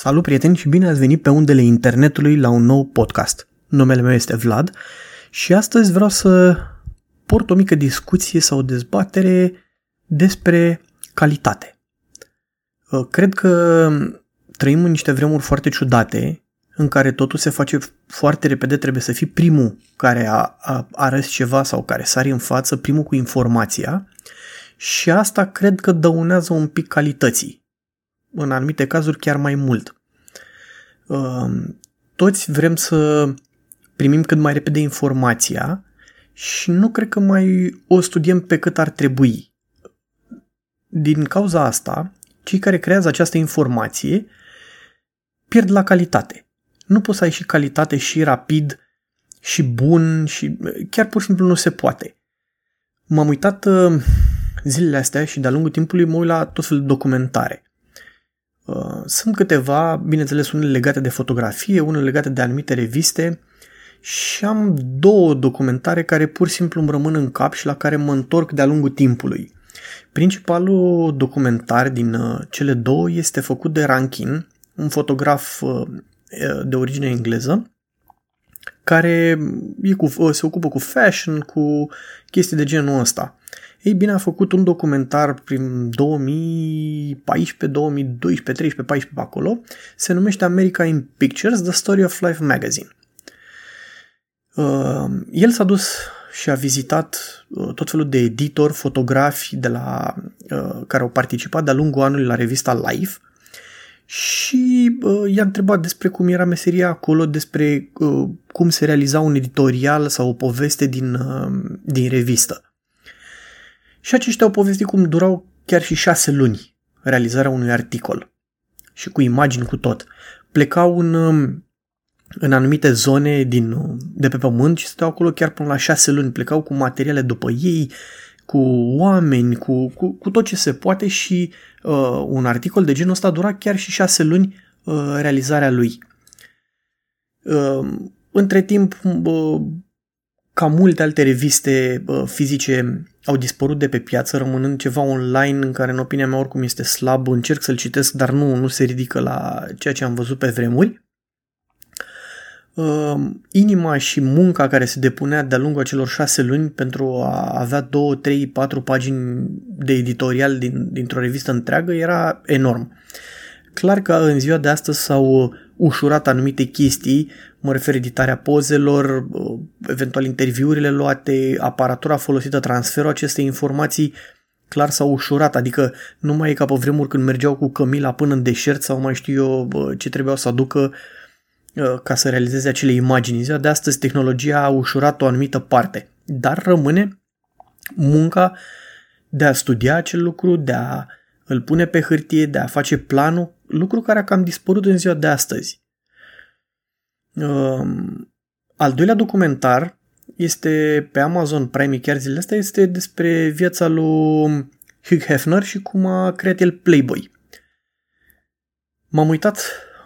Salut prieteni și bine ați venit pe undele internetului la un nou podcast. Numele meu este Vlad și astăzi vreau să port o mică discuție sau dezbatere despre calitate. Uh, cred că trăim în niște vremuri foarte ciudate în care totul se face foarte repede, trebuie să fii primul care a, a arăți ceva sau care sari în față, primul cu informația și asta cred că dăunează un pic calității în anumite cazuri chiar mai mult. Ehm, toți vrem să primim cât mai repede informația și nu cred că mai o studiem pe cât ar trebui. Din cauza asta, cei care creează această informație pierd la calitate. Nu poți să ai și calitate și rapid și bun și chiar pur și simplu nu se poate. M-am uitat ehm, zilele astea și de-a lungul timpului mă uit la tot felul de documentare. Uh, sunt câteva, bineînțeles, unele legate de fotografie, unele legate de anumite reviste și am două documentare care pur și simplu îmi rămân în cap și la care mă întorc de-a lungul timpului. Principalul documentar din uh, cele două este făcut de Rankin, un fotograf uh, de origine engleză, care e cu, se ocupă cu fashion, cu chestii de genul ăsta. Ei bine, a făcut un documentar prin 2014, 2012, 13, 14 pe acolo. Se numește America in Pictures, The Story of Life Magazine. Uh, el s-a dus și a vizitat uh, tot felul de editori, fotografi de la, uh, care au participat de-a lungul anului la revista Life și uh, i-a întrebat despre cum era meseria acolo, despre uh, cum se realiza un editorial sau o poveste din, uh, din revistă. Și aceștia au povestit cum durau chiar și șase luni realizarea unui articol și cu imagini cu tot. Plecau în, um, în anumite zone din, de pe pământ și stăteau acolo chiar până la șase luni. Plecau cu materiale după ei, cu oameni, cu, cu, cu tot ce se poate și uh, un articol de genul ăsta dura chiar și șase luni uh, realizarea lui. Uh, între timp, uh, ca multe alte reviste uh, fizice au dispărut de pe piață, rămânând ceva online în care, în opinia mea, oricum este slab. Încerc să-l citesc, dar nu, nu se ridică la ceea ce am văzut pe vremuri. Uh, inima și munca care se depunea de-a lungul acelor șase luni pentru a avea două, trei, patru pagini de editorial din, dintr-o revistă întreagă era enorm. Clar că în ziua de astăzi s-au ușurat anumite chestii, mă refer editarea pozelor, eventual interviurile luate, aparatura folosită, transferul acestei informații, clar s-au ușurat, adică nu mai e ca pe vremuri când mergeau cu cămila până în deșert sau mai știu eu ce trebuiau să aducă ă, ca să realizeze acele imagini. Ziua de astăzi tehnologia a ușurat o anumită parte, dar rămâne munca de a studia acel lucru, de a îl pune pe hârtie, de a face planul, lucru care a cam dispărut în ziua de astăzi. Um, al doilea documentar este pe Amazon Prime, chiar zilele astea, este despre viața lui Hugh Hefner și cum a creat el Playboy. M-am uitat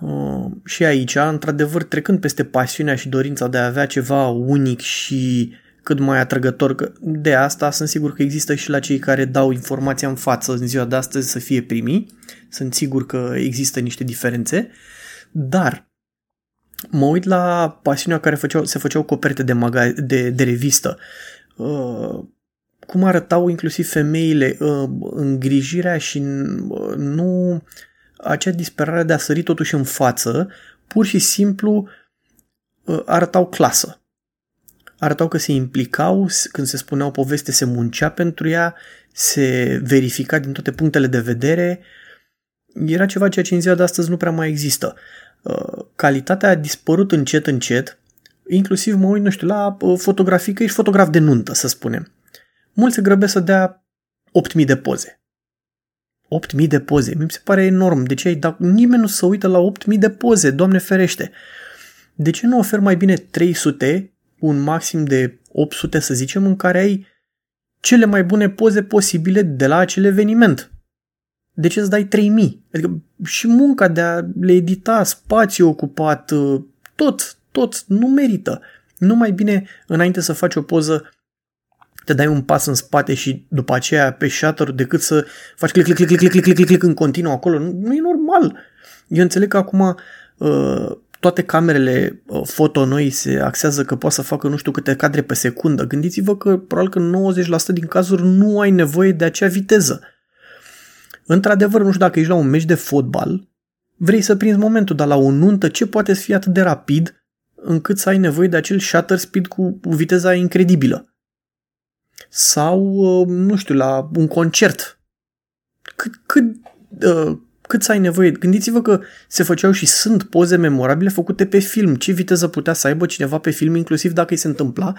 uh, și aici, într-adevăr, trecând peste pasiunea și dorința de a avea ceva unic și cât mai atrăgător. De asta sunt sigur că există și la cei care dau informația în față în ziua de astăzi să fie primii. Sunt sigur că există niște diferențe. Dar mă uit la pasiunea care făceau, se făceau coperte de, maga- de, de revistă. Uh, cum arătau inclusiv femeile, uh, îngrijirea și uh, nu acea disperare de a sări totuși în față, pur și simplu uh, arătau clasă arătau că se implicau, când se spunea o poveste se muncea pentru ea, se verifica din toate punctele de vedere. Era ceva ceea ce în ziua de astăzi nu prea mai există. Uh, calitatea a dispărut încet, încet, inclusiv mă uit, nu știu, la uh, fotografii, că ești fotograf de nuntă, să spunem. Mulți se grăbesc să dea 8.000 de poze. 8.000 de poze. Mi se pare enorm. De ce ai dat? Nimeni nu se uită la 8.000 de poze, Doamne ferește. De ce nu ofer mai bine 300 un maxim de 800, să zicem, în care ai cele mai bune poze posibile de la acel eveniment. De ce îți dai 3000? Adică și munca de a le edita, spațiu ocupat, uh, tot, tot, nu merită. Nu mai bine, înainte să faci o poză, te dai un pas în spate și după aceea pe shutter decât să faci click, click, click, click, click, click, click, click în continuu acolo. Nu, nu e normal. Eu înțeleg că acum uh, toate camerele uh, foto noi se axează că poate să facă nu știu câte cadre pe secundă. Gândiți-vă că probabil că 90% din cazuri nu ai nevoie de acea viteză. Într-adevăr, nu știu dacă ești la un meci de fotbal, vrei să prinzi momentul, dar la o nuntă ce poate să fie atât de rapid încât să ai nevoie de acel shutter speed cu viteza incredibilă? Sau, uh, nu știu, la un concert. Cât, cât, uh, cât să ai nevoie. Gândiți-vă că se făceau și sunt poze memorabile făcute pe film. Ce viteză putea să aibă cineva pe film, inclusiv dacă îi se întâmpla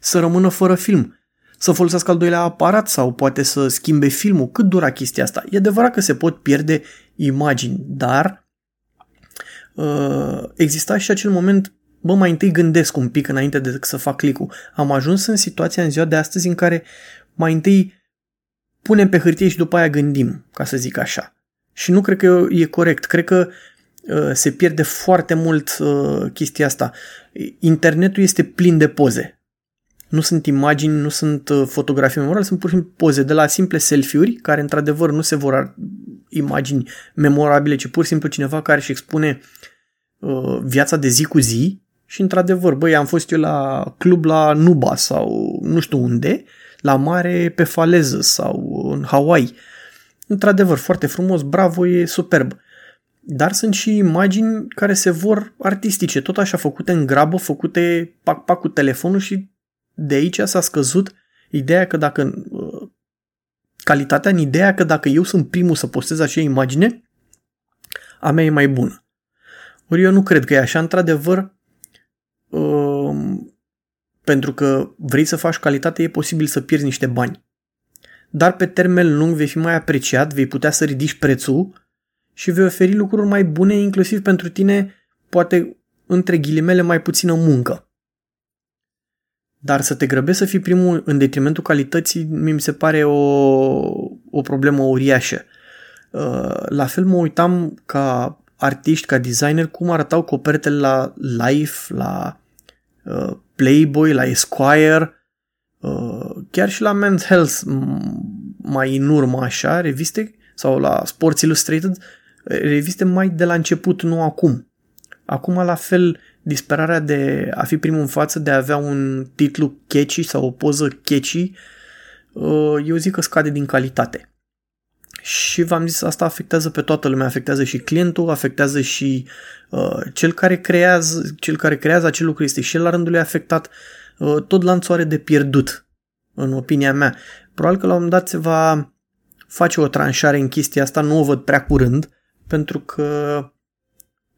să rămână fără film. Să folosească al doilea aparat sau poate să schimbe filmul. Cât dura chestia asta? E adevărat că se pot pierde imagini, dar uh, exista și acel moment bă, mai întâi gândesc un pic înainte de să fac click Am ajuns în situația în ziua de astăzi în care mai întâi punem pe hârtie și după aia gândim, ca să zic așa. Și nu cred că e corect. Cred că uh, se pierde foarte mult uh, chestia asta. Internetul este plin de poze. Nu sunt imagini, nu sunt uh, fotografii memorabile, sunt pur și simplu poze de la simple selfie-uri, care într-adevăr nu se vor imagini memorabile, ci pur și simplu cineva care își expune uh, viața de zi cu zi și într-adevăr, băi, am fost eu la club la Nuba sau nu știu unde, la mare pe faleză sau în Hawaii Într-adevăr, foarte frumos, bravo, e superb. Dar sunt și imagini care se vor artistice, tot așa făcute în grabă, făcute pac-pac cu telefonul și de aici s-a scăzut ideea că dacă uh, calitatea în ideea că dacă eu sunt primul să postez acea imagine, a mea e mai bună. Ori eu nu cred că e așa, într-adevăr, um, pentru că vrei să faci calitate, e posibil să pierzi niște bani dar pe termen lung vei fi mai apreciat, vei putea să ridici prețul și vei oferi lucruri mai bune, inclusiv pentru tine, poate între ghilimele, mai puțină muncă. Dar să te grăbești să fii primul în detrimentul calității, mi se pare o, o problemă uriașă. Uh, la fel mă uitam ca artiști, ca designer, cum arătau copertele la Life, la uh, Playboy, la Esquire, Uh, chiar și la Men's Health mai în urmă așa, reviste sau la Sports Illustrated, reviste mai de la început, nu acum. Acum la fel disperarea de a fi primul în față, de a avea un titlu catchy sau o poză catchy, uh, eu zic că scade din calitate. Și v-am zis, asta afectează pe toată lumea, afectează și clientul, afectează și uh, cel care creează, cel care creează acel lucru este și el la rândul lui afectat. Uh, tot lanțul are de pierdut, în opinia mea. Probabil că la un moment dat se va face o tranșare în chestia asta, nu o văd prea curând, pentru că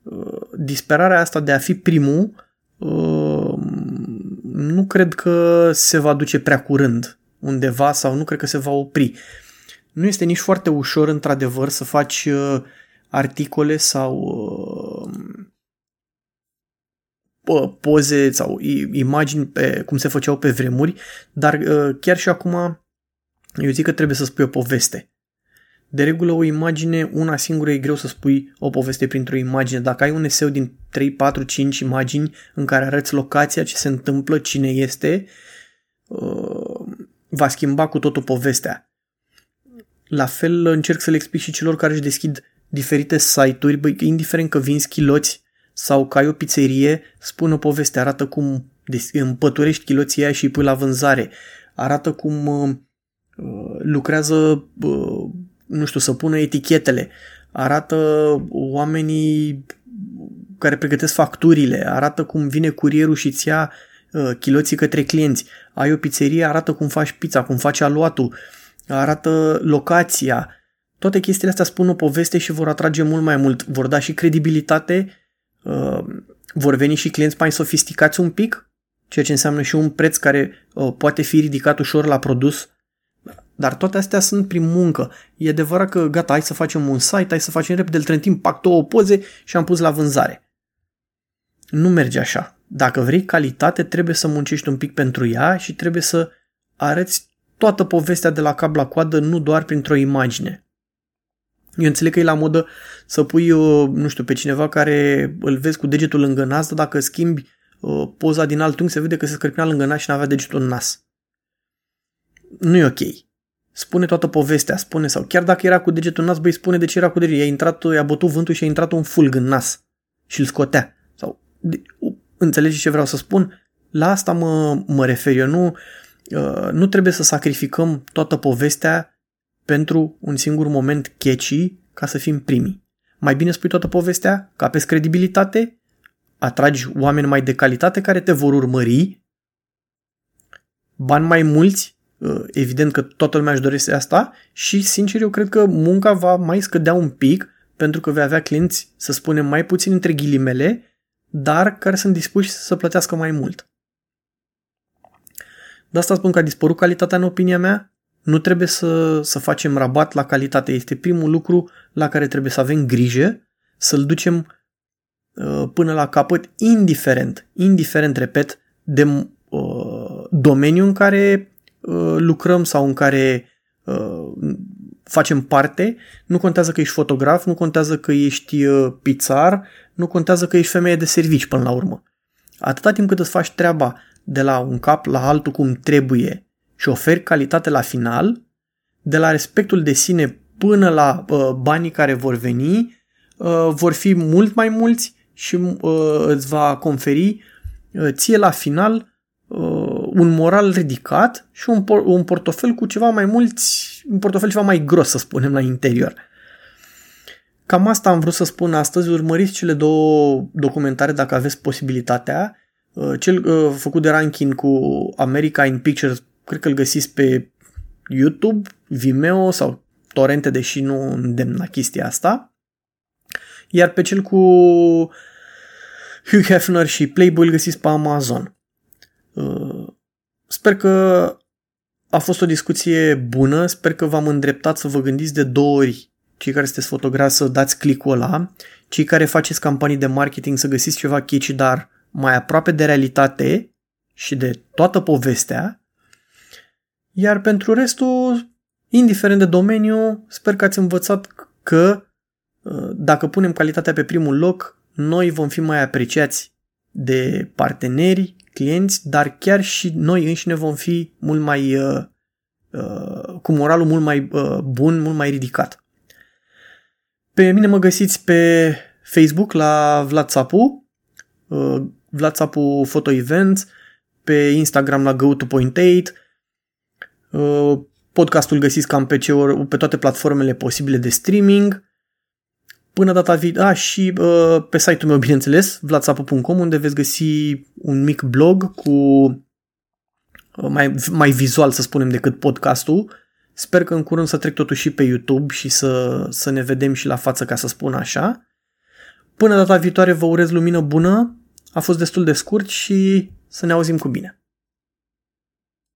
uh, disperarea asta de a fi primul uh, nu cred că se va duce prea curând undeva sau nu cred că se va opri. Nu este nici foarte ușor, într-adevăr, să faci articole sau poze sau imagini pe cum se făceau pe vremuri, dar uh, chiar și acum eu zic că trebuie să spui o poveste. De regulă o imagine, una singură, e greu să spui o poveste printr-o imagine. Dacă ai un eseu din 3, 4, 5 imagini în care arăți locația, ce se întâmplă, cine este, uh, va schimba cu totul povestea. La fel încerc să le explic și celor care își deschid diferite site-uri, băi, indiferent că vinzi chiloți sau că ai o pizzerie, spune o poveste, arată cum împăturești chiloții aia și îi pui la vânzare, arată cum uh, lucrează, uh, nu știu, să pună etichetele, arată oamenii care pregătesc facturile, arată cum vine curierul și îți ia uh, chiloții către clienți. Ai o pizzerie, arată cum faci pizza, cum faci aluatul, arată locația. Toate chestiile astea spun o poveste și vor atrage mult mai mult, vor da și credibilitate Uh, vor veni și clienți mai sofisticați un pic, ceea ce înseamnă și un preț care uh, poate fi ridicat ușor la produs. Dar toate astea sunt prin muncă. E adevărat că gata, hai să facem un site, hai să facem repede, îl trântim, pac două poze și am pus la vânzare. Nu merge așa. Dacă vrei calitate, trebuie să muncești un pic pentru ea și trebuie să arăți toată povestea de la cap la coadă, nu doar printr-o imagine. Eu înțeleg că e la modă să pui, uh, nu știu, pe cineva care îl vezi cu degetul lângă nas, dar dacă schimbi uh, poza din alt unghi, se vede că se scărpina lângă nas și nu avea degetul în nas. Nu e ok. spune toată povestea, spune sau chiar dacă era cu degetul în nas, băi, spune de ce era cu degetul. I-a intrat, i-a bătut vântul și a intrat un fulg în nas și îl scotea. Sau, de, înțelegi ce vreau să spun? La asta mă, mă refer eu. Nu, uh, nu trebuie să sacrificăm toată povestea pentru un singur moment catchy ca să fim primii. Mai bine spui toată povestea, că apeți credibilitate, atragi oameni mai de calitate care te vor urmări, bani mai mulți, uh, evident că toată lumea își dorește asta și, sincer, eu cred că munca va mai scădea un pic pentru că vei avea clienți, să spunem, mai puțin între ghilimele, dar care sunt dispuși să plătească mai mult. De asta spun că a dispărut calitatea în opinia mea, nu trebuie să, să facem rabat la calitate. Este primul lucru la care trebuie să avem grijă, să-l ducem uh, până la capăt, indiferent, indiferent, repet, de uh, domeniul în care uh, lucrăm sau în care uh, facem parte, nu contează că ești fotograf, nu contează că ești uh, pizzar, nu contează că ești femeie de servici până la urmă. Atâta timp cât îți faci treaba de la un cap la altul cum trebuie și oferi calitate la final, de la respectul de sine până la uh, banii care vor veni, uh, vor fi mult mai mulți și uh, îți va conferi uh, ție la final uh, un moral ridicat și un, por- un portofel cu ceva mai mulți, un portofel ceva mai gros, să spunem, la interior. Cam asta am vrut să spun astăzi. Urmăriți cele două documentare dacă aveți posibilitatea. Uh, cel uh, făcut de ranking cu America in Pictures cred că îl găsiți pe YouTube, Vimeo sau torente, deși nu îndemn la chestia asta. Iar pe cel cu Hugh Hefner și Playboy îl găsiți pe Amazon. Uh, sper că a fost o discuție bună, sper că v-am îndreptat să vă gândiți de două ori cei care sunteți fotografi să dați click-ul ăla, cei care faceți campanii de marketing să găsiți ceva catchy, dar mai aproape de realitate și de toată povestea iar pentru restul, indiferent de domeniu, sper că ați învățat că uh, dacă punem calitatea pe primul loc, noi vom fi mai apreciați de parteneri, clienți, dar chiar și noi înșine vom fi mult mai uh, uh, cu moralul mult mai uh, bun, mult mai ridicat. Pe mine mă găsiți pe Facebook la Vlad Țapu, uh, Vlad Țapu Photo Events, pe Instagram la go2.8, Uh, podcastul găsiți cam pe, ce or, pe toate platformele posibile de streaming. Până data viitoare, și uh, pe site-ul meu, bineînțeles, vladsapu.com, unde veți găsi un mic blog cu uh, mai, mai vizual, să spunem, decât podcastul. Sper că în curând să trec totuși și pe YouTube și să, să ne vedem și la față, ca să spun așa. Până data viitoare vă urez lumină bună, a fost destul de scurt și să ne auzim cu bine.